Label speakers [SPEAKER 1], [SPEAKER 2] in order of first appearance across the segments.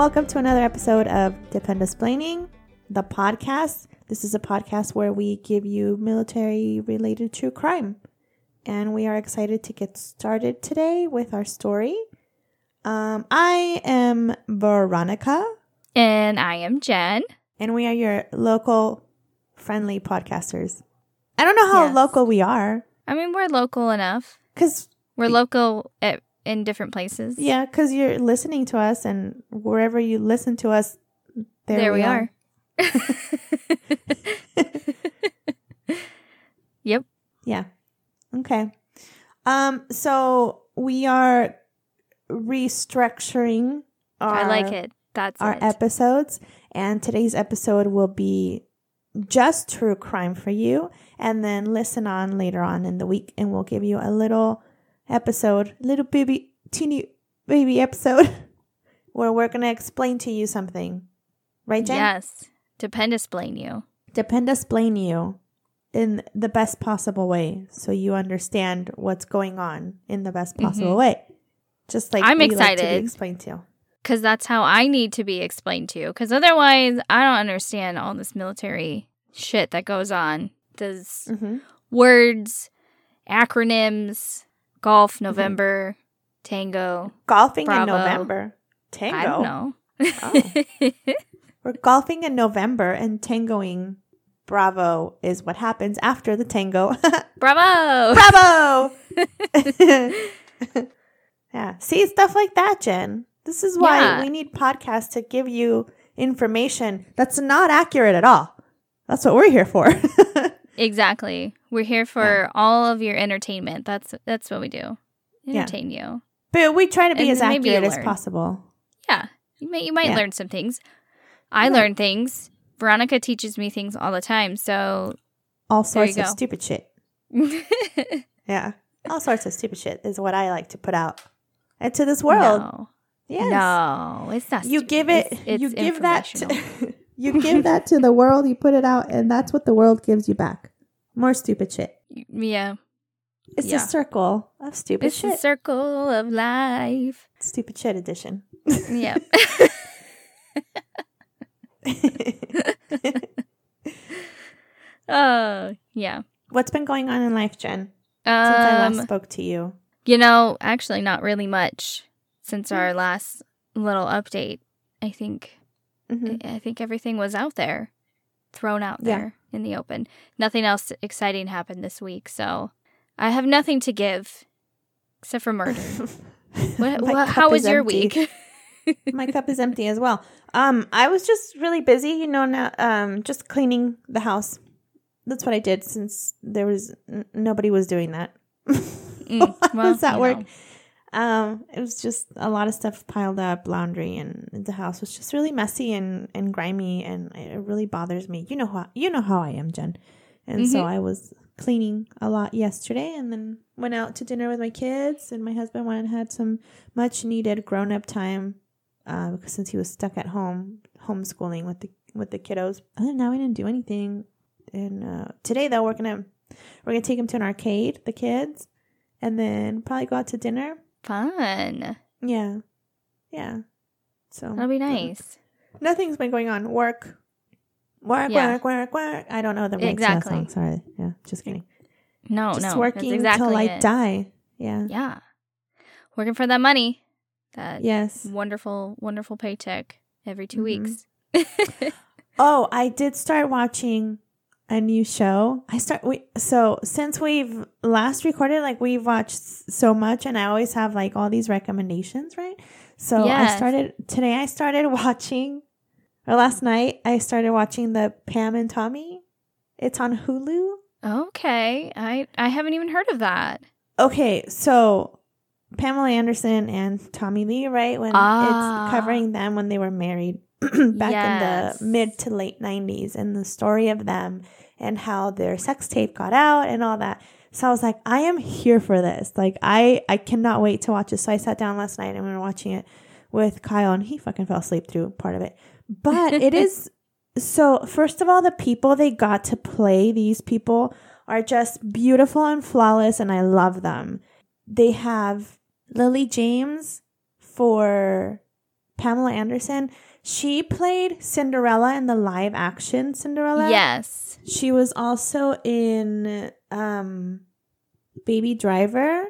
[SPEAKER 1] welcome to another episode of Depend Explaining, the podcast. This is a podcast where we give you military related true crime. And we are excited to get started today with our story. Um, I am Veronica,
[SPEAKER 2] And I am Jen.
[SPEAKER 1] and we are your local friendly podcasters. I don't know how
[SPEAKER 2] Yes.
[SPEAKER 1] local we are,
[SPEAKER 2] I mean, we're local enough.
[SPEAKER 1] because
[SPEAKER 2] We're local at, in different places.
[SPEAKER 1] yeah, because you're listening to us, and wherever you listen to us, there,
[SPEAKER 2] there,
[SPEAKER 1] we,
[SPEAKER 2] we
[SPEAKER 1] are.
[SPEAKER 2] are. yep.
[SPEAKER 1] Yeah. Okay. Um, so we are restructuring our,
[SPEAKER 2] I like it. That's
[SPEAKER 1] our
[SPEAKER 2] it.
[SPEAKER 1] episodes, and today's episode will be just true crime for you, and then listen on later on in the week, and we'll give you a little episode, little baby, teeny baby episode, where we're gonna explain to you something, right, Jen?
[SPEAKER 2] yes. Depend explain you.
[SPEAKER 1] depend explain you in the best possible way so you understand what's going on in the best possible
[SPEAKER 2] Mhm.
[SPEAKER 1] way just like
[SPEAKER 2] I'm
[SPEAKER 1] we like to be
[SPEAKER 2] excited.
[SPEAKER 1] explained to
[SPEAKER 2] Because that's how I need to be explained to. Because otherwise, I don't understand all this military shit that goes on. Does
[SPEAKER 1] mm-hmm.
[SPEAKER 2] words, acronyms, golf, mm-hmm. November, tango.
[SPEAKER 1] golfing in november tango
[SPEAKER 2] I don't know.
[SPEAKER 1] Oh. we're golfing in november and tangoing bravo is what happens after the tango
[SPEAKER 2] Bravo!
[SPEAKER 1] bravo yeah see stuff like that jen this is why
[SPEAKER 2] Yeah.
[SPEAKER 1] we need podcasts to give you information that's not accurate at all that's what we're here for
[SPEAKER 2] Exactly. We're here for all of your entertainment. That's that's what we do.
[SPEAKER 1] Yeah.
[SPEAKER 2] Entertain you.
[SPEAKER 1] but we try to be
[SPEAKER 2] And
[SPEAKER 1] as accurate as possible
[SPEAKER 2] Yeah. You may you might
[SPEAKER 1] Yeah.
[SPEAKER 2] learn some things. I
[SPEAKER 1] Yeah.
[SPEAKER 2] learn things. Veronica teaches me things all the time. So
[SPEAKER 1] all sorts of stupid shit yeah all sorts of stupid shit is what i like to put out into this world
[SPEAKER 2] No.
[SPEAKER 1] yes
[SPEAKER 2] No, it's not.
[SPEAKER 1] you
[SPEAKER 2] stupid.
[SPEAKER 1] give it
[SPEAKER 2] It's, it's
[SPEAKER 1] you give that to, you give that to the world you put it out and that's what the world gives you back more stupid shit
[SPEAKER 2] yeah.
[SPEAKER 1] it's
[SPEAKER 2] Yeah.
[SPEAKER 1] a circle of stupid
[SPEAKER 2] It's
[SPEAKER 1] shit
[SPEAKER 2] circle of life.
[SPEAKER 1] stupid shit edition
[SPEAKER 2] Yeah. Oh, yeah.
[SPEAKER 1] what's been going on in life jen since i last
[SPEAKER 2] Um,
[SPEAKER 1] spoke to you
[SPEAKER 2] You know, actually, not really much since our last little update. I think
[SPEAKER 1] Mhm.
[SPEAKER 2] I think everything was out there, thrown out
[SPEAKER 1] Yeah.
[SPEAKER 2] there in the open. Nothing else exciting happened this week, so I have nothing to give except for murder. What, what, how was your
[SPEAKER 1] empty.
[SPEAKER 2] week?
[SPEAKER 1] my cup is empty as well. Um, I was just really busy, you know, now, um, just cleaning the house. That's what I did since there was n- nobody was doing that.
[SPEAKER 2] Mm,
[SPEAKER 1] How
[SPEAKER 2] well,
[SPEAKER 1] does that work?
[SPEAKER 2] know.
[SPEAKER 1] Um, it was just a lot of stuff piled up, laundry, and the house was just really messy and, and grimy, and it really bothers me. You know how you know how I am, Jen. And so
[SPEAKER 2] Mhm.
[SPEAKER 1] I was cleaning a lot yesterday, and then went out to dinner with my kids, and my husband went and had some much needed grown up time, uh, because since he was stuck at home homeschooling with the with the kiddos. Than that, we didn't do anything. And uh, today, though, we're gonna we're gonna take them to an arcade, the kids, and then probably go out to dinner.
[SPEAKER 2] Fun.
[SPEAKER 1] Yeah. Yeah. So
[SPEAKER 2] That'll be nice.
[SPEAKER 1] Nothing's been going on. Work. Work,
[SPEAKER 2] Yeah.
[SPEAKER 1] work, work, work. I don't know the words
[SPEAKER 2] Exactly.
[SPEAKER 1] song. Sorry. Yeah, just kidding.
[SPEAKER 2] No,
[SPEAKER 1] just
[SPEAKER 2] no.
[SPEAKER 1] working
[SPEAKER 2] exactly
[SPEAKER 1] till I
[SPEAKER 2] it.
[SPEAKER 1] die. Yeah.
[SPEAKER 2] Yeah. Working for that money. That
[SPEAKER 1] Yes.
[SPEAKER 2] wonderful, wonderful paycheck every 2
[SPEAKER 1] Mhm.
[SPEAKER 2] weeks.
[SPEAKER 1] Oh, I did start watching a new show. I start we so since we've last recorded, like we've watched so much, and I always have like all these recommendations, right? So I started today. I started watching, or last night I started watching the Pam and Tommy. It's on Hulu.
[SPEAKER 2] Okay. I I haven't even heard of that.
[SPEAKER 1] Okay, so Pamela Anderson and Tommy Lee, right? When
[SPEAKER 2] Ah.
[SPEAKER 1] it's covering them when they were married back
[SPEAKER 2] Yes.
[SPEAKER 1] in the mid to late 90s and the story of them and how their sex tape got out and all that. So I was like, I am here for this. Like I I cannot wait to watch it. So I sat down last night and we were watching it with Kyle and he fucking fell asleep through part of it. But it is so first of all the people they got to play these people are just beautiful and flawless and I love them. They have Lily James for Pamela Anderson. She played Cinderella in the live action Cinderella.
[SPEAKER 2] Yes.
[SPEAKER 1] She was also in um, Baby Driver.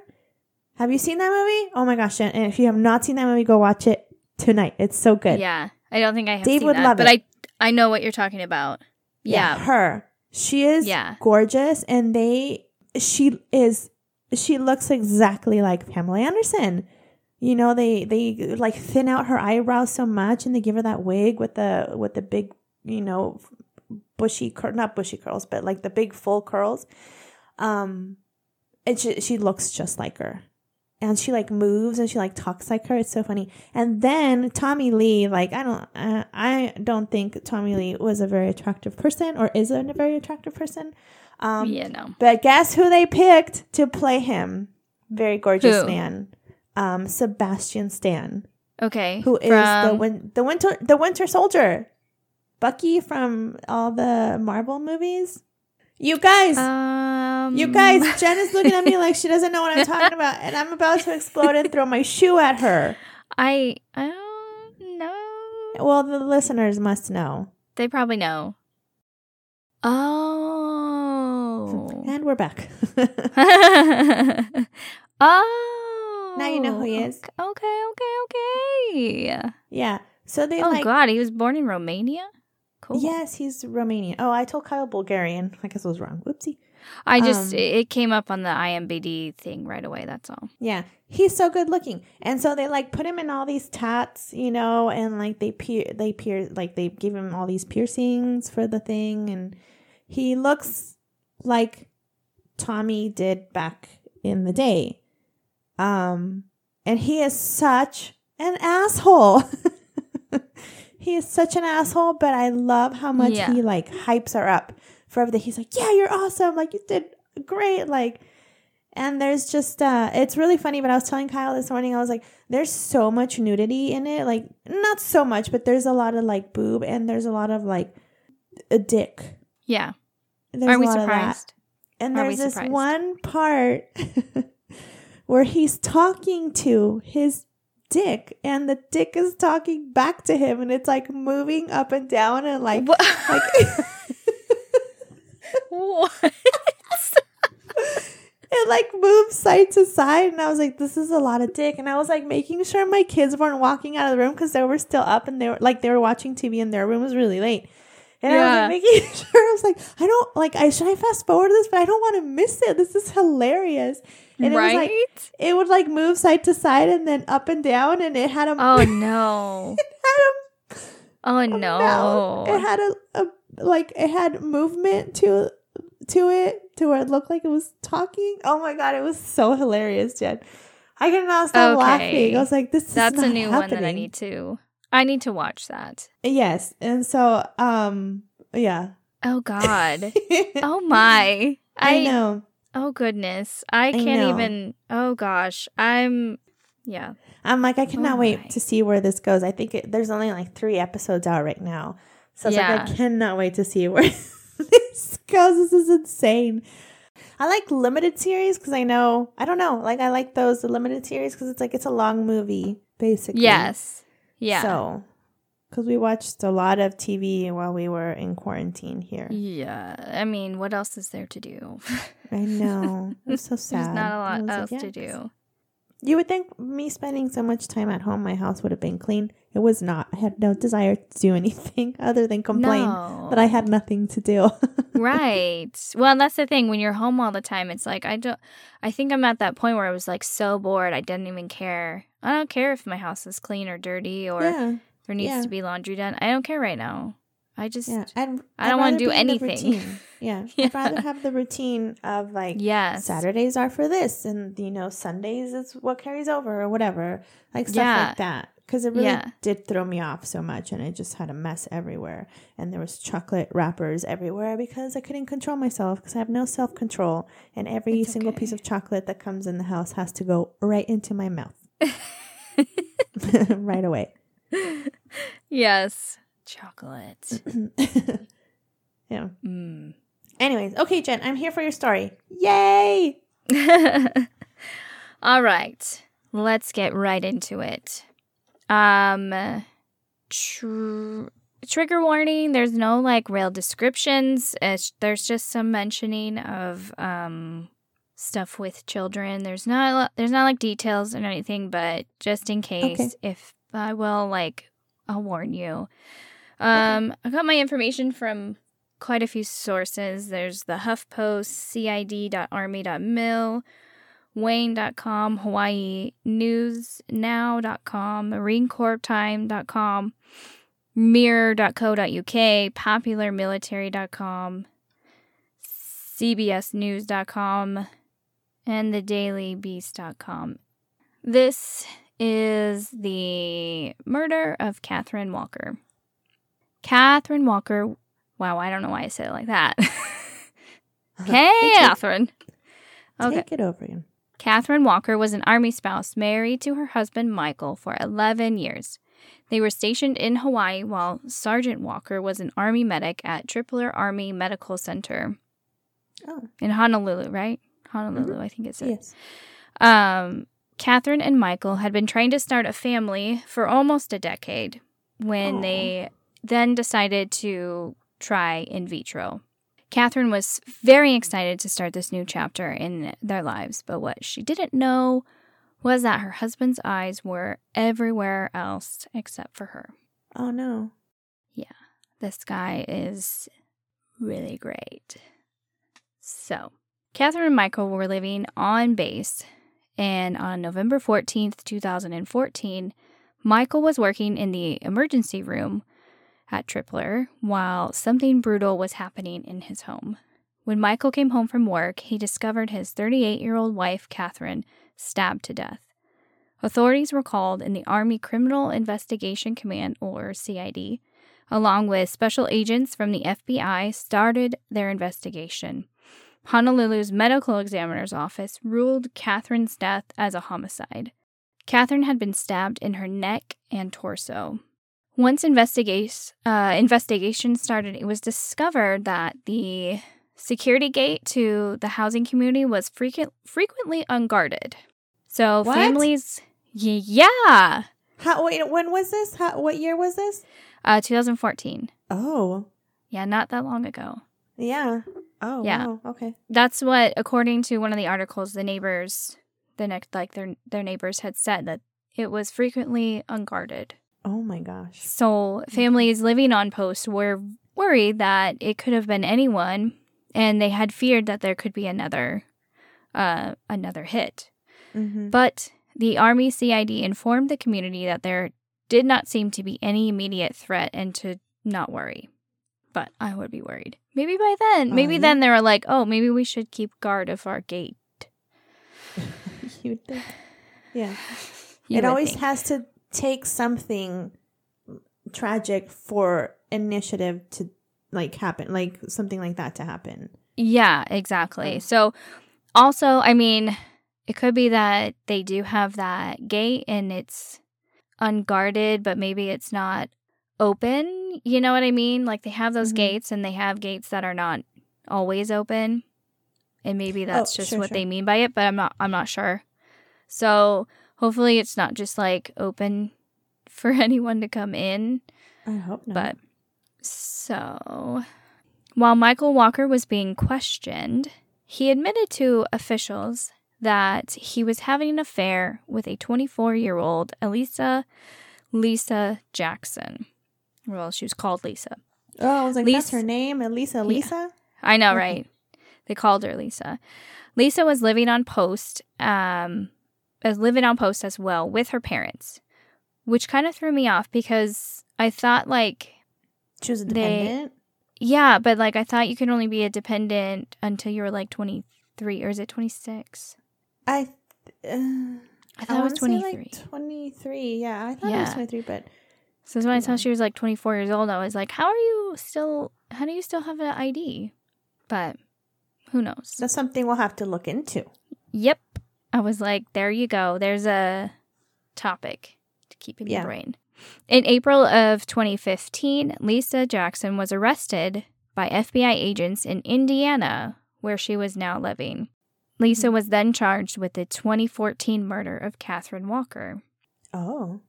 [SPEAKER 1] Have you seen that movie? Oh my gosh! And if you have not seen that movie, go watch it tonight. It's so good.
[SPEAKER 2] Yeah. I don't think I have
[SPEAKER 1] Dave
[SPEAKER 2] seen
[SPEAKER 1] would
[SPEAKER 2] that,
[SPEAKER 1] love
[SPEAKER 2] but
[SPEAKER 1] it.
[SPEAKER 2] I I know what you're talking about. Yeah.
[SPEAKER 1] her. She is
[SPEAKER 2] Yeah.
[SPEAKER 1] gorgeous, and they she is she looks exactly like Pamela Anderson. You know, they they like thin out her eyebrows so much, and they give her that wig with the with the big, you know, bushy cur- not bushy curls, but like the big full curls. Um, and she she looks just like her. And she like moves and she like talks like her. It's so funny. And then Tommy Lee, like I don't, uh, I don't think Tommy Lee was a very attractive person or is a very attractive person. Um,
[SPEAKER 2] yeah, no.
[SPEAKER 1] But guess who they picked to play him? Very gorgeous
[SPEAKER 2] Who?
[SPEAKER 1] man, um, Sebastian Stan,
[SPEAKER 2] Okay.
[SPEAKER 1] who is the
[SPEAKER 2] From-
[SPEAKER 1] win- the winter the Winter Soldier, Bucky from all the Marvel movies. You guys,
[SPEAKER 2] um
[SPEAKER 1] you guys, Jen is looking at me like she doesn't know what I'm talking about, and I'm about to explode and throw my shoe at her.
[SPEAKER 2] I I don't know.
[SPEAKER 1] Well, the listeners must know.
[SPEAKER 2] They probably know. Oh.
[SPEAKER 1] And we're back.
[SPEAKER 2] oh.
[SPEAKER 1] Now you know who he is.
[SPEAKER 2] Okay, okay, okay.
[SPEAKER 1] yeah. So they
[SPEAKER 2] Oh
[SPEAKER 1] like.
[SPEAKER 2] god, he was born in Romania? Cool.
[SPEAKER 1] Yes, he's Romanian. Oh, I told Kyle Bulgarian. I guess I was wrong. Whoopsie.
[SPEAKER 2] I just
[SPEAKER 1] Um,
[SPEAKER 2] it came up on the IMBD thing right away, that's all.
[SPEAKER 1] Yeah, he's so good looking, and so they like put him in all these tats, you know, and like they pier, they pier, like they give him all these piercings for the thing, and he looks like Tommy did back in the day. Um, and he is such an asshole. he is such an asshole, but I love how much
[SPEAKER 2] Yeah.
[SPEAKER 1] he like hypes her up for everything. He's like, "Yeah, you're awesome. Like you did great." Like and there's just uh it's really funny, but I was telling Kyle this morning, I was like, there's so much nudity in it. Like not so much, but there's a lot of like boob and there's a lot of like a dick.
[SPEAKER 2] Yeah.
[SPEAKER 1] There's
[SPEAKER 2] Are
[SPEAKER 1] a
[SPEAKER 2] we
[SPEAKER 1] lot of that.
[SPEAKER 2] surprised?
[SPEAKER 1] And
[SPEAKER 2] Are
[SPEAKER 1] there's this
[SPEAKER 2] surprised?
[SPEAKER 1] one part where he's talking to his dick and the dick is talking back to him and it's like moving up and down and like
[SPEAKER 2] What?
[SPEAKER 1] like
[SPEAKER 2] what?
[SPEAKER 1] it like moves side to side and i was like this is a lot of dick and i was like making sure my kids weren't walking out of the room because they were still up and they were like they were watching tv and their room was really late and i was
[SPEAKER 2] Yeah.
[SPEAKER 1] like making sure i was like i don't like i should i fast forward this but i don't want to miss it this is hilarious and it was
[SPEAKER 2] right?
[SPEAKER 1] like it would like move side to side and then up and down and it had a
[SPEAKER 2] oh no.
[SPEAKER 1] it had a
[SPEAKER 2] Oh no.
[SPEAKER 1] mouth. It had a, a like it had movement to to it to where it looked like it was talking. Oh my god, it was so hilarious, Jen. I could not stop
[SPEAKER 2] Okay.
[SPEAKER 1] laughing. I was like, "This
[SPEAKER 2] That's
[SPEAKER 1] is
[SPEAKER 2] a
[SPEAKER 1] not
[SPEAKER 2] new one that I need to I need to watch that.
[SPEAKER 1] Yes, and so um, yeah.
[SPEAKER 2] Oh god. oh my.
[SPEAKER 1] I know.
[SPEAKER 2] Oh goodness. I can't
[SPEAKER 1] know.
[SPEAKER 2] even Oh gosh. I'm yeah.
[SPEAKER 1] I'm like, I cannot
[SPEAKER 2] Oh my.
[SPEAKER 1] wait to see where this goes. I think it, there's only like three episodes out right now, so it's like I cannot wait to see where this goes. This is insane. I like limited series because I know I don't know. Like I like those the limited series because it's like it's a long movie basically.
[SPEAKER 2] Yes. Yeah.
[SPEAKER 1] So, because we watched a lot of TV while we were in quarantine here.
[SPEAKER 2] yeah. I mean, what else is there to do?
[SPEAKER 1] I know. It's so sad.
[SPEAKER 2] There's not a lot
[SPEAKER 1] was like,
[SPEAKER 2] else to do.
[SPEAKER 1] You would think me spending so much time at home, my house would have been clean. It was not. I had no desire to do anything other than complain
[SPEAKER 2] no.
[SPEAKER 1] that I had nothing to do.
[SPEAKER 2] right. Well, that's the thing. When you're home all the time, it's like I don't. I think I'm at that point where I was like so bored. I didn't even care. I don't care if my house is clean or dirty or
[SPEAKER 1] yeah,
[SPEAKER 2] there needs
[SPEAKER 1] yeah.
[SPEAKER 2] to be laundry done. I don't care right now. I just
[SPEAKER 1] yeah. I'd,
[SPEAKER 2] I don't wanna do
[SPEAKER 1] be
[SPEAKER 2] anything.
[SPEAKER 1] routine. Yeah.
[SPEAKER 2] Yeah.
[SPEAKER 1] I'd rather have the routine of like
[SPEAKER 2] yes.
[SPEAKER 1] Saturdays are for this, and you know Sundays is what carries over or whatever, like stuff
[SPEAKER 2] Yeah.
[SPEAKER 1] like that. Because it really
[SPEAKER 2] Yeah.
[SPEAKER 1] did throw me off so much, and I just had a mess everywhere, and there was chocolate wrappers everywhere because I couldn't control myself because I have no self control, and every
[SPEAKER 2] It's
[SPEAKER 1] single
[SPEAKER 2] okay.
[SPEAKER 1] piece of chocolate that comes in the house has to go right into my mouth right away.
[SPEAKER 2] Yes. Chocolate.
[SPEAKER 1] yeah.
[SPEAKER 2] mm.
[SPEAKER 1] Anyways, okay, Jen, I'm here for your story. Yay!
[SPEAKER 2] All right. Let's get right into it. Um, tr- trigger warning. There's no like real descriptions. It's, there's just some mentioning of um stuff with children. There's not there's not like details and anything, but just in case,
[SPEAKER 1] Okay.
[SPEAKER 2] if I will like, I'll warn you. Um, I got my information from quite a few sources. There's the HuffPost, CID.Army.mil, Wayne.com, Hawaii News Now.com, Marine Newsnow.com, MarineCorpsTime.com, Mirror.co.uk, PopularMilitary.com, CBSNews.com, and the Daily TheDailyBeast.com. This is the murder of Catherine Walker. Catherine Walker. Wow, I don't know why I said it like that. Catherine. Okay.
[SPEAKER 1] Take it over again.
[SPEAKER 2] Catherine Walker was an Army spouse married to her husband Michael for 11 years. They were stationed in Hawaii while Sergeant Walker was an Army medic at Tripler Army Medical Center
[SPEAKER 1] Oh,
[SPEAKER 2] in Honolulu, right? Honolulu, I think it's it.
[SPEAKER 1] yes.
[SPEAKER 2] Um, Catherine and Michael had been trying to start a family for almost a decade when they then decided to try in vitro. Catherine was very excited to start this new chapter in their lives, but what she didn't know was that her husband's eyes were everywhere else except for her.
[SPEAKER 1] Oh no.
[SPEAKER 2] Yeah, this guy is really great. So, Catherine and Michael were living on base, and on November 14th, 2014, Michael was working in the emergency room at Tripler while something brutal was happening in his home. When Michael came home from work, he discovered his 38 year old wife, Catherine, stabbed to death. Authorities were called, and the Army Criminal Investigation Command, or CID, along with special agents from the FBI, started their investigation. Honolulu's medical examiner's office ruled Catherine's death as a homicide. Catherine had been stabbed in her neck and torso. Once investigate, uh, investigation started, it was discovered that the security gate to the housing community was frequent, frequently unguarded. So
[SPEAKER 1] What?
[SPEAKER 2] families, yeah,
[SPEAKER 1] How? Wait. When was this? How, what year was this?
[SPEAKER 2] uh, 2014.
[SPEAKER 1] Oh.
[SPEAKER 2] Yeah, not that long ago.
[SPEAKER 1] Yeah. Oh.
[SPEAKER 2] Yeah.
[SPEAKER 1] Wow. Okay.
[SPEAKER 2] That's what, according to one of the articles, the neighbors, the next, like their their neighbors had said that it was frequently unguarded.
[SPEAKER 1] Oh my gosh.
[SPEAKER 2] So families living on post were worried that it could have been anyone, and they had feared that there could be another, uh, another hit.
[SPEAKER 1] Mm-hmm.
[SPEAKER 2] But the Army CID informed the community that there did not seem to be any immediate threat and to not worry. But I would be worried. Maybe by then, maybe then they were like, oh, maybe we should keep guard of our gate.
[SPEAKER 1] You'd think. Yeah.
[SPEAKER 2] You
[SPEAKER 1] it always
[SPEAKER 2] think.
[SPEAKER 1] has to take something tragic for initiative to like happen, like something like that to happen.
[SPEAKER 2] Yeah, exactly.
[SPEAKER 1] Oh.
[SPEAKER 2] So, also, I mean, it could be that they do have that gate and it's unguarded, but maybe it's not open. You know what I mean? Like they have those
[SPEAKER 1] Mhm.
[SPEAKER 2] gates and they have gates that are not always open. And maybe that's just
[SPEAKER 1] Oh, sure,
[SPEAKER 2] what
[SPEAKER 1] sure.
[SPEAKER 2] they mean by it, but I'm not I'm not sure. So, hopefully it's not just like open for anyone to come in.
[SPEAKER 1] I hope not.
[SPEAKER 2] But so, while Michael Walker was being questioned, he admitted to officials that he was having an affair with a 24 year old Elisa Lisa Jackson. Well, she was called Lisa.
[SPEAKER 1] oh, I was like,
[SPEAKER 2] Lisa-
[SPEAKER 1] that's her name, Elisa. Lisa.
[SPEAKER 2] I know,
[SPEAKER 1] Okay.
[SPEAKER 2] right? They called her Lisa. Lisa was living on post, um, was living on post as well with her parents, which kind of threw me off because I thought like
[SPEAKER 1] She was a
[SPEAKER 2] They-
[SPEAKER 1] dependent.
[SPEAKER 2] Yeah, but like I thought you could only be a dependent until you were like 23 or is it 26?
[SPEAKER 1] I. Uh,
[SPEAKER 2] I thought it was
[SPEAKER 1] wanna say,
[SPEAKER 2] 23.
[SPEAKER 1] Like Twenty-three. Yeah, I thought it was twenty-three, but
[SPEAKER 2] so when I saw she was like 24 years old, I was like, how are you still how do you still have an ID? But who knows?
[SPEAKER 1] that's something we'll have to look into.
[SPEAKER 2] Yep. I was like, there you go. There's a topic to keep in
[SPEAKER 1] Yeah.
[SPEAKER 2] your brain. In April of 2015, Lisa Jackson was arrested by FBI agents in Indiana, where she was now living. Lisa
[SPEAKER 1] Mhm.
[SPEAKER 2] was then charged with the 2014 murder of Catherine Walker.
[SPEAKER 1] Oh.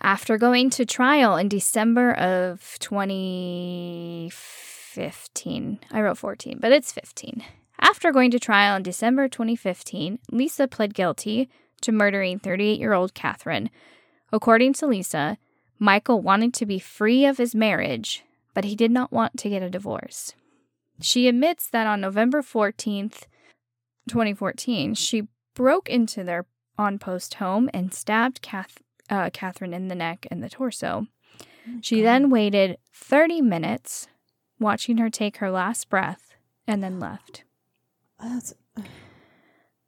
[SPEAKER 2] After going to trial in December of 2015, I wrote 14, but it's 15. After going to trial in December 2015, Lisa pled guilty to murdering 38 year old Catherine. According to Lisa, Michael wanted to be free of his marriage, but he did not want to get a divorce. She admits that on November 14th, 2014, she broke into their on post home and stabbed Kath, uh, Catherine in the neck and the torso.
[SPEAKER 1] Oh
[SPEAKER 2] She then waited 30 minutes, watching her take her last breath, and then left.
[SPEAKER 1] That's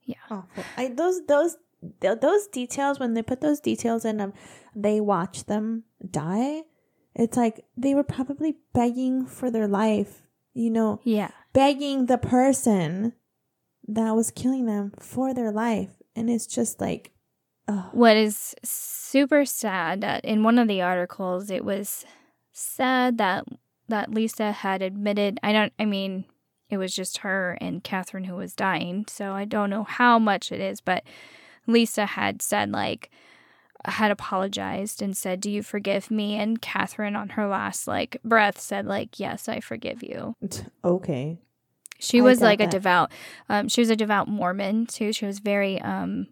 [SPEAKER 2] Yeah.
[SPEAKER 1] awful. I those those those details when they put those details in them, they watch them die. It's like they were probably begging for their life. You know,
[SPEAKER 2] Yeah.
[SPEAKER 1] begging the person that was killing them for their life, and it's just like, oh,
[SPEAKER 2] What is super sad that in one of the articles it was said that that Lisa had admitted I don't I mean it was just her and Catherine who was dying, so I don't know how much it is, but Lisa had said like had apologized and said, "Do you forgive me?" And Catherine on her last like breath said like, "Yes, I forgive you."
[SPEAKER 1] okay.
[SPEAKER 2] She
[SPEAKER 1] I
[SPEAKER 2] was like a devout um she was a devout Mormon too. She was very um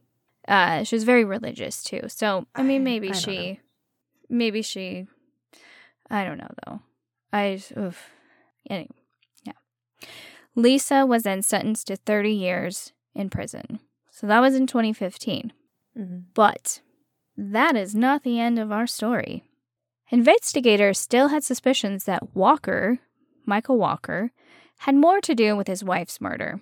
[SPEAKER 2] uh she was very religious too. So I mean maybe
[SPEAKER 1] I
[SPEAKER 2] she maybe she I don't know though. I oof. Anyway, yeah. Lisa was then sentenced to 30 years in prison. So that was in 2015.
[SPEAKER 1] hmm
[SPEAKER 2] But that is not the end of our story. Investigators still had suspicions that Walker, Michael Walker, had more to do with his wife's murder.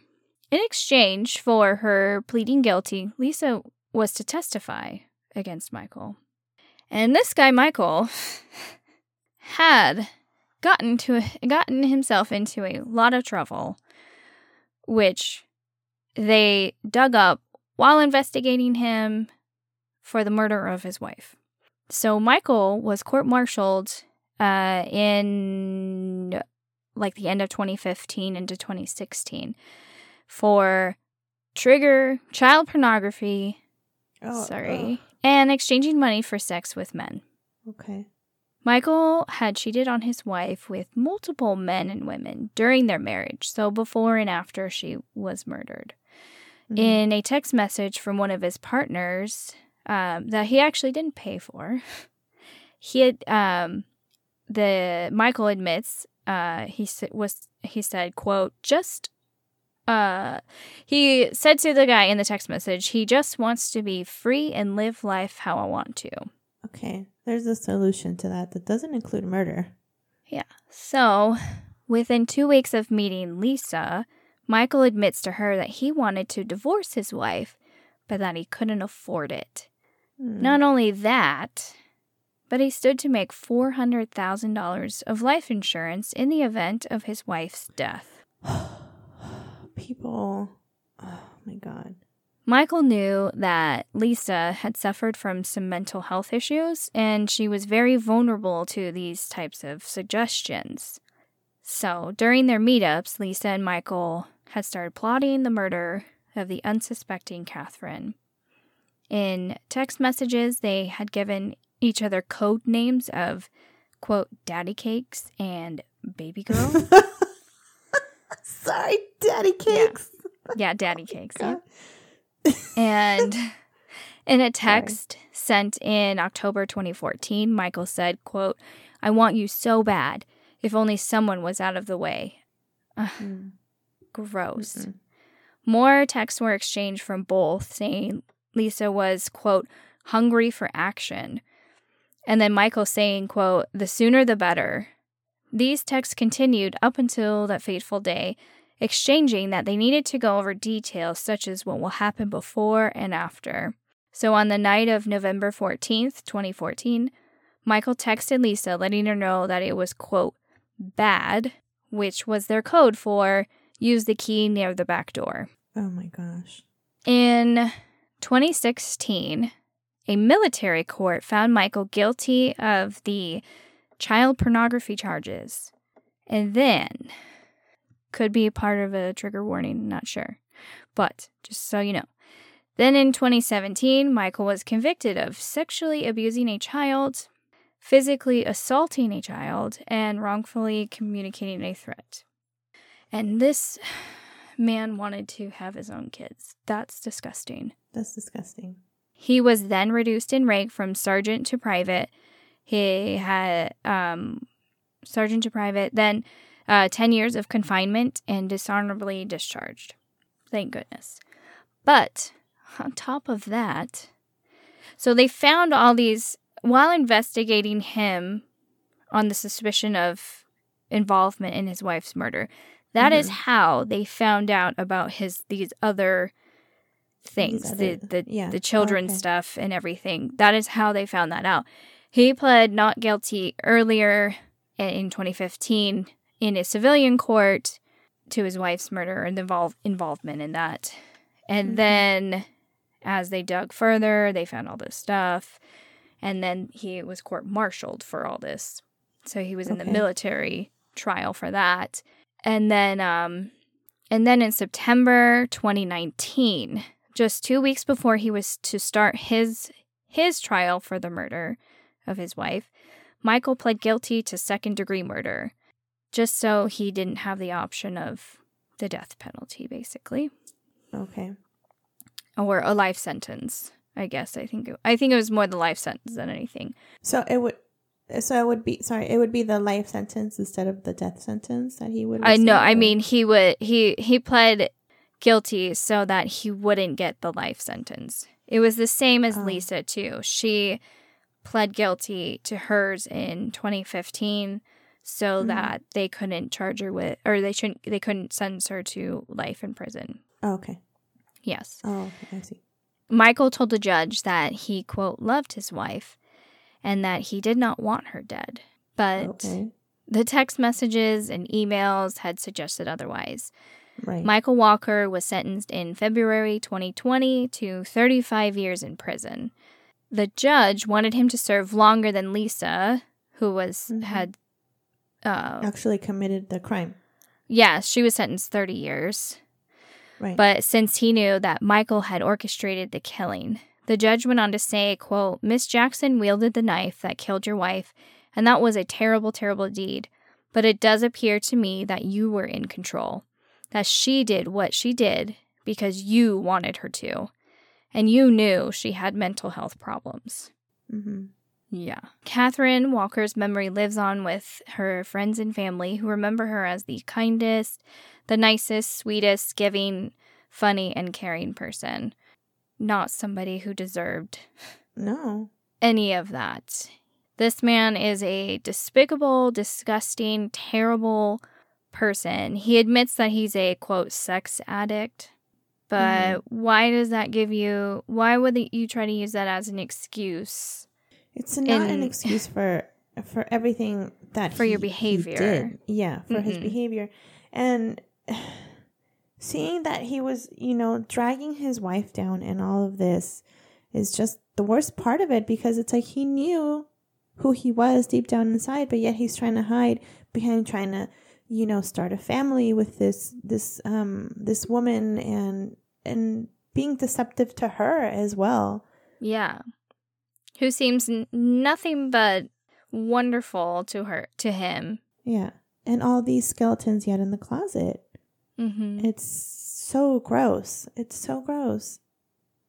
[SPEAKER 2] In exchange for her pleading guilty, Lisa was to testify against Michael. And this guy, Michael, had gotten to gotten himself into a lot of trouble, which they dug up while investigating him for the murder of his wife. So Michael was court-martialed uh, in like the end of 2015 into 2016 for trigger child pornography,
[SPEAKER 1] Oh,
[SPEAKER 2] sorry, and exchanging money for sex with men.
[SPEAKER 1] oh, okay.
[SPEAKER 2] Michael had cheated on his wife with multiple men and women during their marriage, so before and after she was murdered.
[SPEAKER 1] Mhm.
[SPEAKER 2] In a text message from one of his partners um, that he actually didn't pay for, he had um, the Michael admits uh, he was he said quote just uh, he said to the guy in the text message he just wants to be free and live life how I want to.
[SPEAKER 1] Okay, there's a solution to that that doesn't include murder. Yeah.
[SPEAKER 2] So, within two weeks of meeting Lisa, Michael admits to her that he wanted to divorce his wife, but that he couldn't afford it.
[SPEAKER 1] Hmm.
[SPEAKER 2] Not only that, but he stood to make $400,000 of life insurance in the event of his wife's death.
[SPEAKER 1] People, oh my god.
[SPEAKER 2] Michael knew that Lisa had suffered from some mental health issues and she was very vulnerable to these types of suggestions. So, during their meetups, Lisa and Michael had started plotting the murder of the unsuspecting Catherine. In text messages, they had given each other code names of, quote, daddy cakes and baby girl.
[SPEAKER 1] Sorry, daddy cakes.
[SPEAKER 2] yeah, daddy cakes. Yeah. And in a text sent in October 2014, Michael said, quote, I want you so bad. If only someone was out of the way. Ugh,
[SPEAKER 1] Mm,
[SPEAKER 2] gross.
[SPEAKER 1] mm-mm.
[SPEAKER 2] More texts were exchanged from both, saying Lisa was, quote, hungry for action. And then Michael saying, quote, the sooner the better. These texts continued up until that fateful day, exchanging that they needed to go over details such as what will happen before and after. So on the night of November 14th, 2014, Michael texted Lisa letting her know that it was, quote, bad, which was their code for use the key near the back door.
[SPEAKER 1] Oh my gosh.
[SPEAKER 2] In 2016, a military court found Michael guilty of the child pornography charges. And then, could be part of a trigger warning, not sure. But just so you know, Then in 2017, Michael was convicted of sexually abusing a child, physically assaulting a child, and wrongfully communicating a threat. And this man wanted to have his own kids. That's disgusting.
[SPEAKER 1] That's disgusting.
[SPEAKER 2] He was then reduced in rank from sergeant to private. He had um, sergeant to private, then uh, 10 years of confinement and dishonorably discharged. Thank goodness. But on top of that, so they found all these while investigating him on the suspicion of involvement in his wife's murder. That is
[SPEAKER 1] Mhm.
[SPEAKER 2] how they found out about his these other things, the the
[SPEAKER 1] yeah.
[SPEAKER 2] the children's
[SPEAKER 1] Okay.
[SPEAKER 2] stuff and everything. That is how they found that out. He pled not guilty earlier in 2015 in a civilian court to his wife's murder and the involve, involvement in that. And
[SPEAKER 1] Mhm.
[SPEAKER 2] then as they dug further, they found all this stuff. And then he was court martialed for all this. So he was in the military trial for that. And then um and then in September 2019, just 2 weeks before he was to start his his trial for the murder of his wife, Michael pled guilty to second degree murder just so he didn't have the option of the death penalty basically
[SPEAKER 1] Okay.
[SPEAKER 2] or a life sentence. I guess I think it, I think it was more the life sentence than anything.
[SPEAKER 1] So it would. So it would be sorry. It would be the life sentence instead of the death sentence that he would.
[SPEAKER 2] I know. I mean, he would he he pled guilty so that he wouldn't get the life sentence. It was the same as
[SPEAKER 1] Oh.
[SPEAKER 2] Lisa too. She pled guilty to hers in 2015 so
[SPEAKER 1] Mhm.
[SPEAKER 2] that they couldn't charge her with or they shouldn't they couldn't sentence her to life in prison.
[SPEAKER 1] Oh, okay.
[SPEAKER 2] Yes.
[SPEAKER 1] Oh, okay, I see.
[SPEAKER 2] Michael told the judge that he quote loved his wife and that he did not want her dead. But
[SPEAKER 1] Okay.
[SPEAKER 2] the text messages and emails had suggested otherwise.
[SPEAKER 1] Right.
[SPEAKER 2] Michael Walker was sentenced in February 2020 to 35 years in prison. The judge wanted him to serve longer than Lisa, who was
[SPEAKER 1] Mhm.
[SPEAKER 2] had uh
[SPEAKER 1] Actually committed the crime.
[SPEAKER 2] Yes, she was sentenced 30 years.
[SPEAKER 1] Right.
[SPEAKER 2] But since he knew that Michael had orchestrated the killing, the judge went on to say, quote, Miss Jackson wielded the knife that killed your wife, and that was a terrible, terrible deed. But it does appear to me that you were in control, that she did what she did because you wanted her to, and you knew she had mental health problems.
[SPEAKER 1] hmm
[SPEAKER 2] Yeah. Catherine Walker's memory lives on with her friends and family who remember her as the kindest, the nicest, sweetest, giving, funny, and caring person. Not somebody who deserved
[SPEAKER 1] No.
[SPEAKER 2] any of that. This man is a despicable, disgusting, terrible person. He admits that he's a quote sex addict. But mm-hmm. why does that give you why would you try to use that as an excuse?
[SPEAKER 1] It's not an excuse for for everything that
[SPEAKER 2] For your
[SPEAKER 1] he- he
[SPEAKER 2] behavior.
[SPEAKER 1] did. Yeah, for his
[SPEAKER 2] Mm-mm.
[SPEAKER 1] behavior, and seeing that he was, you know, dragging his wife down and all of this is just the worst part of it because it's like he knew who he was deep down inside, but yet he's trying to hide behind trying to, you know, start a family with this this um this woman and and being deceptive to her as well.
[SPEAKER 2] Yeah. Who seems n- nothing but wonderful to her to him.
[SPEAKER 1] Yeah. And all these skeletons yet in the closet.
[SPEAKER 2] Mhm.
[SPEAKER 1] It's so gross. It's so gross.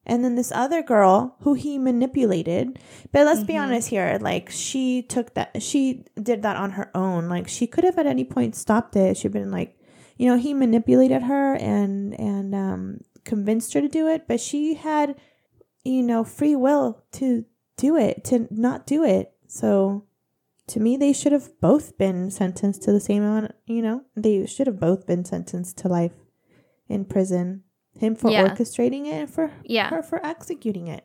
[SPEAKER 1] And then this other girl who he manipulated, but let's be
[SPEAKER 2] Mhm.
[SPEAKER 1] honest here, like she took that, she did that on her own. Like she could have at any point stopped it. She'd been like, you know, he manipulated her and and um, convinced her to do it, but she had, you know, free will to do it, to not do it. So to me, they should have both been sentenced to the same amount. You know, they should have both been sentenced to life in prison. Him for
[SPEAKER 2] Yeah.
[SPEAKER 1] orchestrating it, and for
[SPEAKER 2] Yeah.
[SPEAKER 1] her for executing it.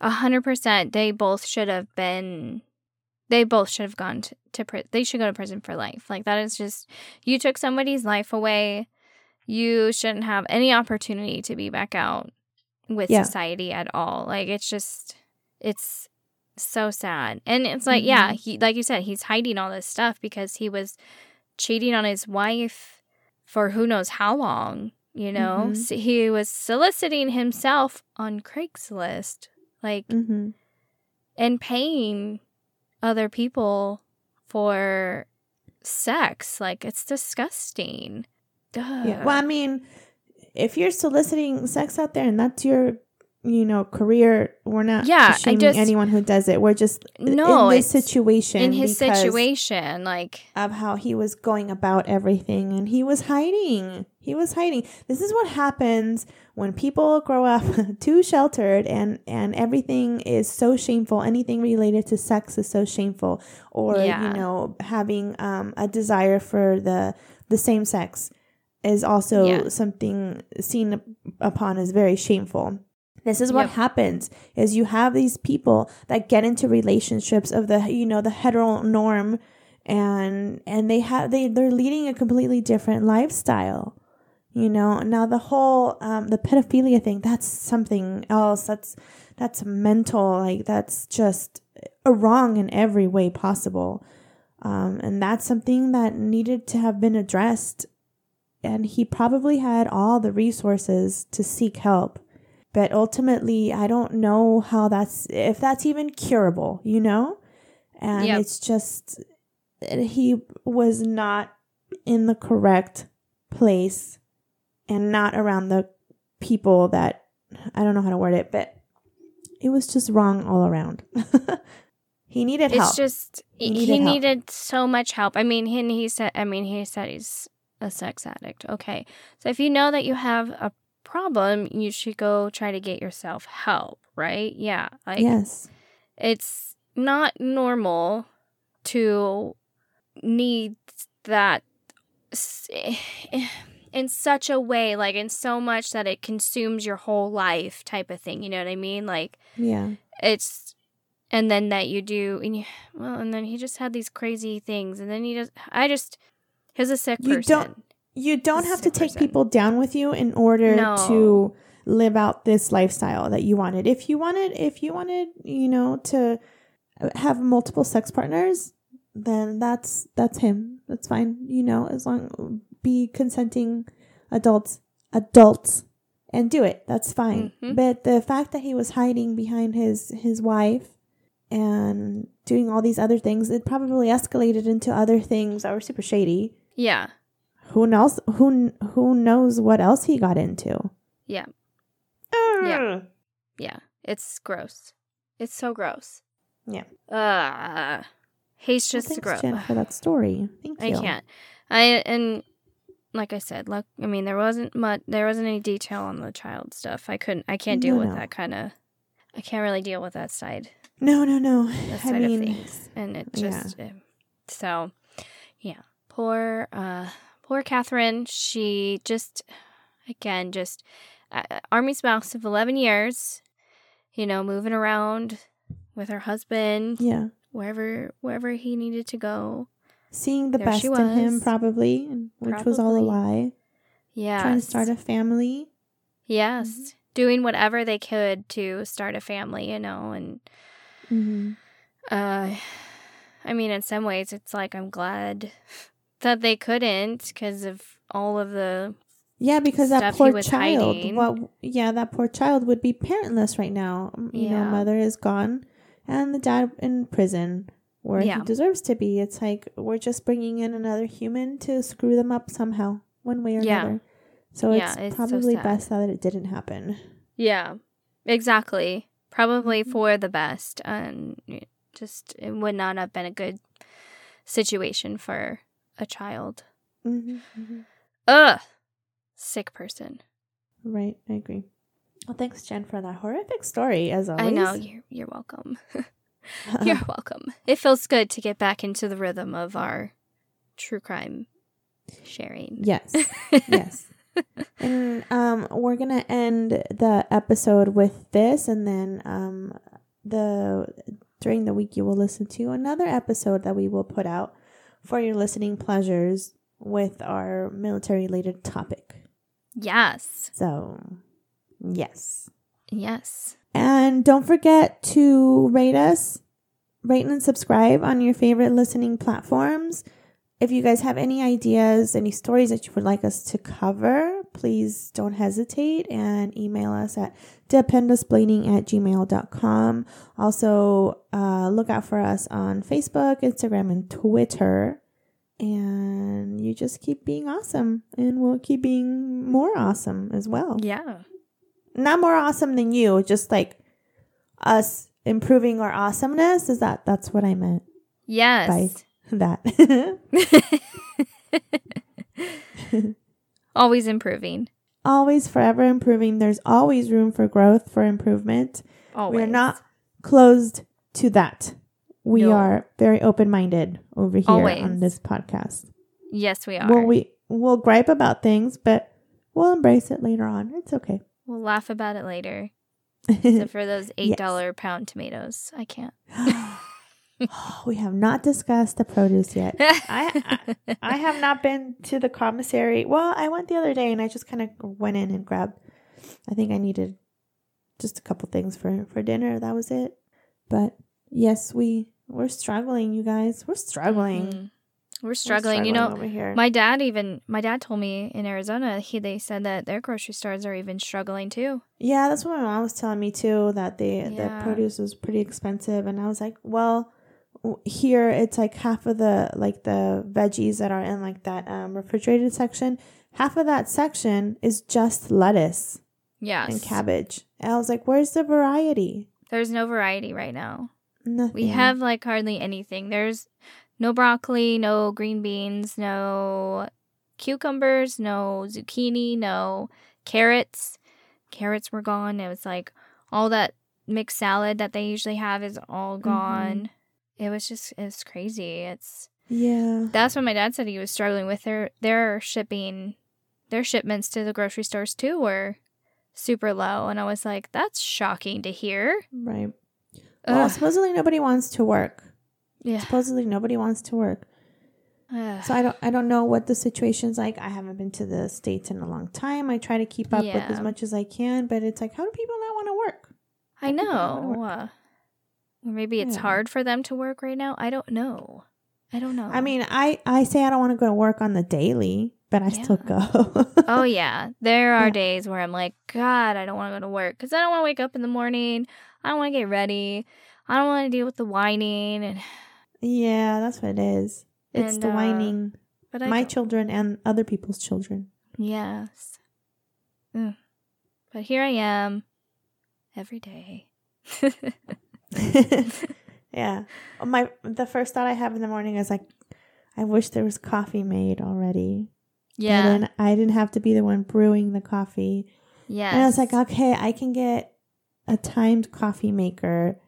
[SPEAKER 2] A hundred percent. They both should have been. They both should have gone to, to prison. They should go to prison for life. Like that is just you took somebody's life away. You shouldn't have any opportunity to be back out with
[SPEAKER 1] Yeah.
[SPEAKER 2] society at all. Like it's just, it's so sad. And it's like, yeah, he like you said, he's hiding all this stuff because he was cheating on his wife for who knows how long You know,
[SPEAKER 1] Mhm.
[SPEAKER 2] So he was soliciting himself on Craigslist, like,
[SPEAKER 1] Mm-hmm.
[SPEAKER 2] and paying other people for sex. Like, it's disgusting.
[SPEAKER 1] Yeah. Well, I mean, if you're soliciting sex out there and that's your, you know, career, we're not
[SPEAKER 2] Yeah,
[SPEAKER 1] shaming
[SPEAKER 2] just-
[SPEAKER 1] anyone who does it. We're just
[SPEAKER 2] No,
[SPEAKER 1] in this situation
[SPEAKER 2] in his situation, like,
[SPEAKER 1] of how he was going about everything and he was hiding. He was hiding. This is what happens when people grow up too sheltered and and everything is so shameful. Anything related to sex is so shameful or
[SPEAKER 2] Yeah.
[SPEAKER 1] you know having um a desire for the the same sex is also
[SPEAKER 2] Yeah.
[SPEAKER 1] something seen upon as very shameful. This is what
[SPEAKER 2] Yep.
[SPEAKER 1] happens is you have these people that get into relationships of the you know the hetero norm and and they have they they're leading a completely different lifestyle you know? Now the whole um the pedophilia thing that's something else. That's that's mental like that's just uh, wrong in every way possible. Um and that's something that needed to have been addressed and he probably had all the resources to seek help but ultimately i don't know how that's if that's even curable you know and
[SPEAKER 2] Yep.
[SPEAKER 1] it's just eh, he was not in the correct place and not around the people that I don't know how to word it, but it was just wrong all around. he needed help.
[SPEAKER 2] it's just
[SPEAKER 1] He
[SPEAKER 2] he
[SPEAKER 1] needed
[SPEAKER 2] needed, so much help. I mean, he, he said. I mean, he said he's a sex addict. Okay, so if you know that you have a problem, you should go try to get yourself help. Right? Yeah. Like
[SPEAKER 1] yes.
[SPEAKER 2] it's not normal to need that eh, in such a way, like in so much that it consumes your whole life, type of thing. You know what I mean? Like
[SPEAKER 1] Yeah.
[SPEAKER 2] it's and then that you do and you, well and then he just had these crazy things and then he just i just he's a sick
[SPEAKER 1] You
[SPEAKER 2] person
[SPEAKER 1] don't- You don't have to take
[SPEAKER 2] person.
[SPEAKER 1] people down with you in order
[SPEAKER 2] No.
[SPEAKER 1] to live out this lifestyle that you wanted. If you wanted if you wanted, you know, to have multiple sex partners, then that's that's him. That's fine. You know, as long be consenting adults adults and do it. That's fine.
[SPEAKER 2] Mhm.
[SPEAKER 1] But the fact that he was hiding behind his his wife and doing all these other things, it probably escalated into other things that were super shady.
[SPEAKER 2] yeah
[SPEAKER 1] Who knows who who knows what else he got into?
[SPEAKER 2] Yeah.
[SPEAKER 1] Ah.
[SPEAKER 2] Yeah. yeah it's gross it's so gross
[SPEAKER 1] Yeah.
[SPEAKER 2] uh he's
[SPEAKER 1] Well,
[SPEAKER 2] just
[SPEAKER 1] thanks,
[SPEAKER 2] gross
[SPEAKER 1] Jen, for that story. Thank you.
[SPEAKER 2] i can't i and like i said look i mean there wasn't much there wasn't any detail on the child stuff i couldn't i can't deal
[SPEAKER 1] No,
[SPEAKER 2] with
[SPEAKER 1] no.
[SPEAKER 2] that kind of i can't really deal with that side
[SPEAKER 1] No, no, no.
[SPEAKER 2] that
[SPEAKER 1] I
[SPEAKER 2] side
[SPEAKER 1] mean,
[SPEAKER 2] of things and it
[SPEAKER 1] yeah.
[SPEAKER 2] just uh, so yeah poor uh poor catherine she just again just uh, army spouse of 11 years you know moving around with her husband
[SPEAKER 1] yeah,
[SPEAKER 2] wherever wherever he needed to go
[SPEAKER 1] seeing the
[SPEAKER 2] There
[SPEAKER 1] best in him, probably, which was all a lie.
[SPEAKER 2] yeah
[SPEAKER 1] Trying to start a family.
[SPEAKER 2] yes
[SPEAKER 1] Mm-hmm.
[SPEAKER 2] doing whatever they could to start a family you know and
[SPEAKER 1] Mm-hmm.
[SPEAKER 2] Uh, I mean, in some ways, it's like I'm glad that they couldn't because of all of the.
[SPEAKER 1] Yeah, because that poor child.
[SPEAKER 2] hiding.
[SPEAKER 1] What? Yeah, that poor child would be parentless right now. You know, mother is gone, and the dad in prison where
[SPEAKER 2] Yeah.
[SPEAKER 1] he deserves to be. It's like we're just bringing in another human to screw them up somehow, one way or
[SPEAKER 2] Yeah.
[SPEAKER 1] another. So
[SPEAKER 2] Yeah,
[SPEAKER 1] it's,
[SPEAKER 2] it's
[SPEAKER 1] probably
[SPEAKER 2] sad.
[SPEAKER 1] best that it didn't happen.
[SPEAKER 2] Yeah, exactly. Probably
[SPEAKER 1] Mhm.
[SPEAKER 2] for the best, and just it would not have been a good situation for a child.
[SPEAKER 1] Mm-hmm.
[SPEAKER 2] Ugh, sick person.
[SPEAKER 1] Right, I agree. Well, thanks, Jen, for that horrific story. As always,
[SPEAKER 2] I know you're you're welcome. you're welcome. It feels good to get back into the rhythm of our true crime sharing.
[SPEAKER 1] yes, yes. and um, we're gonna end the episode with this, and then um, the during the week you will listen to another episode that we will put out for your listening pleasures with our military related topic.
[SPEAKER 2] Yes.
[SPEAKER 1] So, yes.
[SPEAKER 2] Yes.
[SPEAKER 1] And don't forget to rate us, rate and subscribe on your favorite listening platforms. if you guys have any ideas, any stories that you would like us to cover, please don't hesitate and email us at dependusplaining at gmail.com. Also, uh, look out for us on Facebook, Instagram, and Twitter. And you just keep being awesome, and we'll keep being more awesome as well.
[SPEAKER 2] Yeah.
[SPEAKER 1] Not more awesome than you, just like us improving our awesomeness. Is that that's what I meant?
[SPEAKER 2] Yes.
[SPEAKER 1] Bye. That.
[SPEAKER 2] Always improving.
[SPEAKER 1] Always forever improving. There's always room for growth, for improvement.
[SPEAKER 2] Always.
[SPEAKER 1] We're not closed to that. We
[SPEAKER 2] No.
[SPEAKER 1] are very open minded over here
[SPEAKER 2] Always.
[SPEAKER 1] on this podcast.
[SPEAKER 2] Yes, we are.
[SPEAKER 1] Well, we we'll gripe about things, but we'll embrace it later on. It's okay.
[SPEAKER 2] We'll laugh about it later. Except for those eight
[SPEAKER 1] Yes.
[SPEAKER 2] pound tomatoes. I can't.
[SPEAKER 1] we have not discussed the produce yet. I, I I have not been to the commissary. Well, I went the other day and I just kind of went in and grabbed. I think I needed just a couple things for for dinner. That was it. But yes, we we're struggling, you guys. We're struggling.
[SPEAKER 2] Mhm. We're
[SPEAKER 1] We're
[SPEAKER 2] struggling. You know,
[SPEAKER 1] over here.
[SPEAKER 2] my dad even my dad told me in Arizona he they said that their grocery stores are even struggling too.
[SPEAKER 1] yeah, that's what my mom was telling me too. That the the produce was pretty expensive, and I was like, well. Here it's like half of the like the veggies that are in like that um, refrigerated section. Half of that section is just lettuce.
[SPEAKER 2] Yes.
[SPEAKER 1] and cabbage. And I was like, where's the variety?
[SPEAKER 2] There's no variety right now.
[SPEAKER 1] Nothing.
[SPEAKER 2] We have like hardly anything. There's no broccoli, no green beans, no cucumbers, no zucchini, no carrots. Carrots were gone. It was like all that mixed salad that they usually have is all gone. It was just it's crazy. It's
[SPEAKER 1] Yeah.
[SPEAKER 2] that's what my dad said he was struggling with. Their their shipping their shipments to the grocery stores too were super low and I was like, that's shocking to hear.
[SPEAKER 1] Right. Well, supposedly nobody wants to work.
[SPEAKER 2] yeah.
[SPEAKER 1] Supposedly nobody wants to work.
[SPEAKER 2] Ugh.
[SPEAKER 1] So I don't I don't know what the situation's like. I haven't been to the states in a long time. I try to keep up with as much as I can, but it's like how do people not want to work?
[SPEAKER 2] I
[SPEAKER 1] don't wanna
[SPEAKER 2] know. Uh, or maybe it's
[SPEAKER 1] Yeah.
[SPEAKER 2] hard for them to work right now. I don't know. I don't know.
[SPEAKER 1] I mean, I I say I don't want to go to work on the daily, but I still go.
[SPEAKER 2] oh yeah, there are
[SPEAKER 1] Yeah.
[SPEAKER 2] days where I'm like, God, I don't want to go to work because I don't want to wake up in the morning. I don't want to get ready. I don't want to deal with the whining and.
[SPEAKER 1] yeah, that's what it is. It's
[SPEAKER 2] And,
[SPEAKER 1] the
[SPEAKER 2] uh,
[SPEAKER 1] whining
[SPEAKER 2] But I
[SPEAKER 1] my
[SPEAKER 2] don't-
[SPEAKER 1] children and other people's children.
[SPEAKER 2] yes. Mm. But here I am, every day.
[SPEAKER 1] yeah. My the first thought I have in the morning is like, I wish there was coffee made already.
[SPEAKER 2] yeah.
[SPEAKER 1] And then I didn't have to be the one brewing the coffee.
[SPEAKER 2] Yeah.
[SPEAKER 1] And I was like, okay, I can get a timed coffee maker,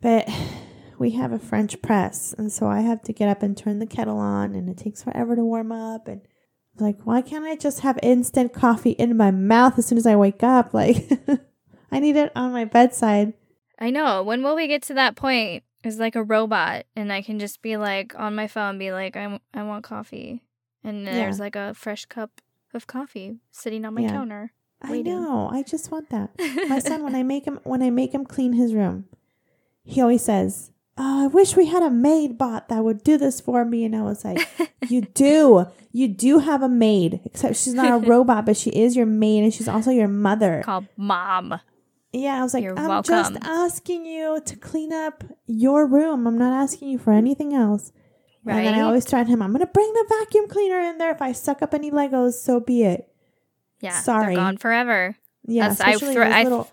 [SPEAKER 1] but we have a French press, and so I have to get up and turn the kettle on, and it takes forever to warm up. And like, why can't I just have instant coffee in my mouth as soon as I wake up? Like, I need it on my bedside.
[SPEAKER 2] I know. When will we get to that point? It's like a robot, and I can just be like on my phone, be like, I, I want coffee. And
[SPEAKER 1] Yeah.
[SPEAKER 2] there's like a fresh cup of coffee sitting on my
[SPEAKER 1] Yeah.
[SPEAKER 2] counter.
[SPEAKER 1] I know. I just want that. my son when i make him when i make him clean his room he always says oh i wish we had a maid bot that would do this for me and i was like you do you do have a maid except she's not a robot but she is your maid and she's also your mother
[SPEAKER 2] called mom.
[SPEAKER 1] Yeah i was like
[SPEAKER 2] You're
[SPEAKER 1] i'm just asking you to clean up your room i'm not asking you for anything else Right. and then i always threaten him i'm gonna bring the vacuum cleaner in there if i suck up any legos so be it
[SPEAKER 2] Yeah.
[SPEAKER 1] sorry.
[SPEAKER 2] They're gone forever.
[SPEAKER 1] yeah
[SPEAKER 2] That's- I
[SPEAKER 1] especially
[SPEAKER 2] thro-
[SPEAKER 1] those
[SPEAKER 2] I-
[SPEAKER 1] little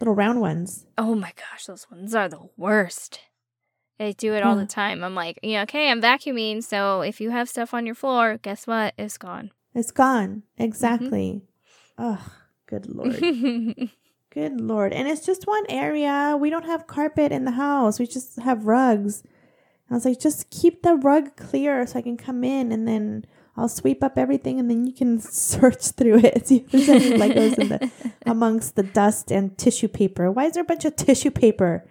[SPEAKER 1] little round ones
[SPEAKER 2] Oh my gosh, those ones are the worst. I do it all the time. I'm like, yeah, okay, I'm vacuuming. So if you have stuff on your floor, guess what? It's gone.
[SPEAKER 1] It's gone.
[SPEAKER 2] Mm-hmm.
[SPEAKER 1] Exactly. Oh, good lord. good lord. And it's just one area. We don't have carpet in the house. We just have rugs. I was like, just keep the rug clear so I can come in and then I'll sweep up everything and then you can search through it. See if there's any Legos in the amongst the dust and tissue paper. Why is there a bunch of tissue paper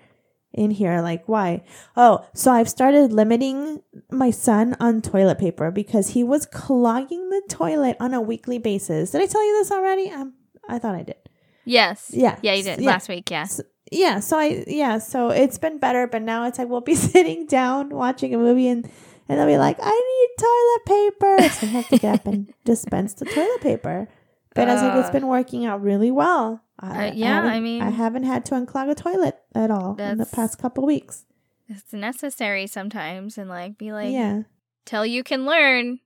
[SPEAKER 1] in here? Like, why? Oh, so I've started limiting my son on toilet paper because he was clogging the toilet on a weekly basis. Did I tell you this already? Um, I thought I did.
[SPEAKER 2] Yes.
[SPEAKER 1] Yeah.
[SPEAKER 2] Yeah, you did
[SPEAKER 1] Yeah.
[SPEAKER 2] last week. Yeah.
[SPEAKER 1] Yeah, so I yeah, so it's been better, but now it's like we'll be sitting down watching a movie and and they'll be like, I need toilet paper. So I have to get up and dispense the toilet paper. But I was like, it's
[SPEAKER 2] Uh.
[SPEAKER 1] been working out really well. I,
[SPEAKER 2] Uh, yeah,
[SPEAKER 1] haven't-
[SPEAKER 2] I mean-
[SPEAKER 1] I haven't had to unclog a toilet at all in the past couple weeks.
[SPEAKER 2] It's necessary sometimes, and like be like,
[SPEAKER 1] yeah.
[SPEAKER 2] till you can learn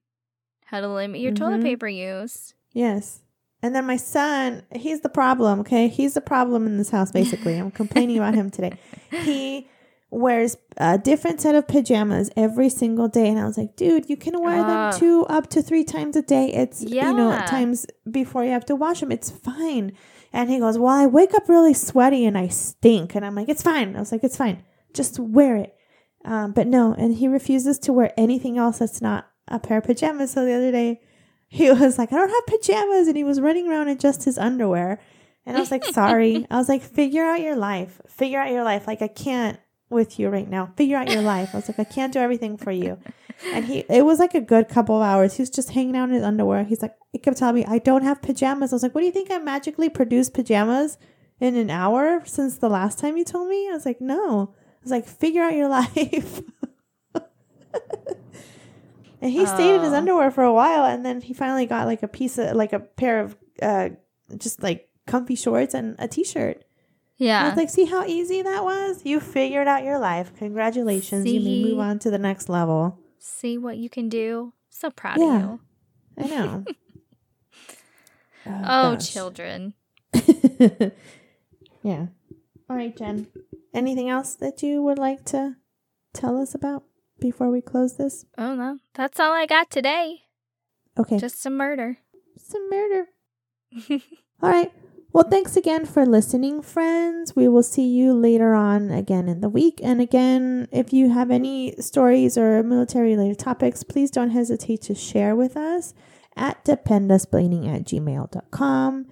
[SPEAKER 2] how to limit your toilet
[SPEAKER 1] Mhm.
[SPEAKER 2] paper use.
[SPEAKER 1] Yes. And then my son, he's the problem, okay? He's the problem in this house, basically. I'm complaining about him today. He wears a different set of pajamas every single day. And I was like, dude, you can wear
[SPEAKER 2] Ah.
[SPEAKER 1] them two up to three times a day. It's, you know, times before you have to wash them. It's fine. And he goes, well, I wake up really sweaty and I stink. And I'm like, it's fine. I was like, it's fine. Just wear it. Um, but no, and he refuses to wear anything else that's not a pair of pajamas. So the other day, he was like, I don't have pajamas. And he was running around in just his underwear. And I was like, sorry. I was like, figure out your life. Figure out your life. Like, I can't with you right now. Figure out your life. I was like, I can't do everything for you. And he, it was like a good couple of hours. He was just hanging out in his underwear. He's like, he kept telling me, I don't have pajamas. I was like, what do you think? I magically produced pajamas in an hour since the last time you told me? I was like, no. I was like, figure out your life. and he stayed in his
[SPEAKER 2] Oh.
[SPEAKER 1] underwear for a while. And then he finally got like a piece of, like a pair of, uh, just like comfy shorts and a t shirt. Yeah, I
[SPEAKER 2] Yeah.
[SPEAKER 1] was like, see how easy that was? You figured out your life. Congratulations. You may
[SPEAKER 2] See?
[SPEAKER 1] move on to the next level.
[SPEAKER 2] See what you can do. So proud
[SPEAKER 1] Yeah.
[SPEAKER 2] of you.
[SPEAKER 1] I know.
[SPEAKER 2] Oh,
[SPEAKER 1] gosh.
[SPEAKER 2] children.
[SPEAKER 1] yeah. All right, Jen. Anything else that you would like to tell us about before we close this?
[SPEAKER 2] Oh no, that's all I got today.
[SPEAKER 1] Okay.
[SPEAKER 2] Just some murder.
[SPEAKER 1] some murder. All right. Well, thanks again for listening, friends. We will see you later on again in the week. And again, if you have any stories or military related topics, please don't hesitate to share with us at dependusplaining at gmail.com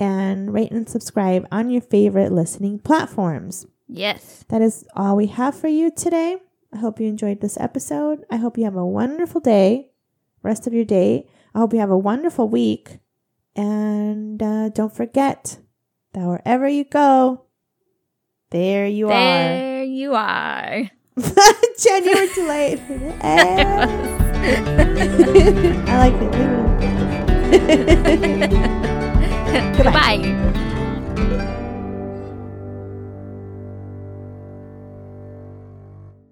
[SPEAKER 1] and rate and subscribe on your favorite listening platforms.
[SPEAKER 2] yes.
[SPEAKER 1] That is all we have for you today. I hope you enjoyed this episode. I hope you have a wonderful day, rest of your day. I hope you have a wonderful week. And uh, don't forget that wherever you go, there you are.
[SPEAKER 2] There you
[SPEAKER 1] are. Jen, you were too late. I like it. Leave it in. Goodbye.
[SPEAKER 2] Goodbye.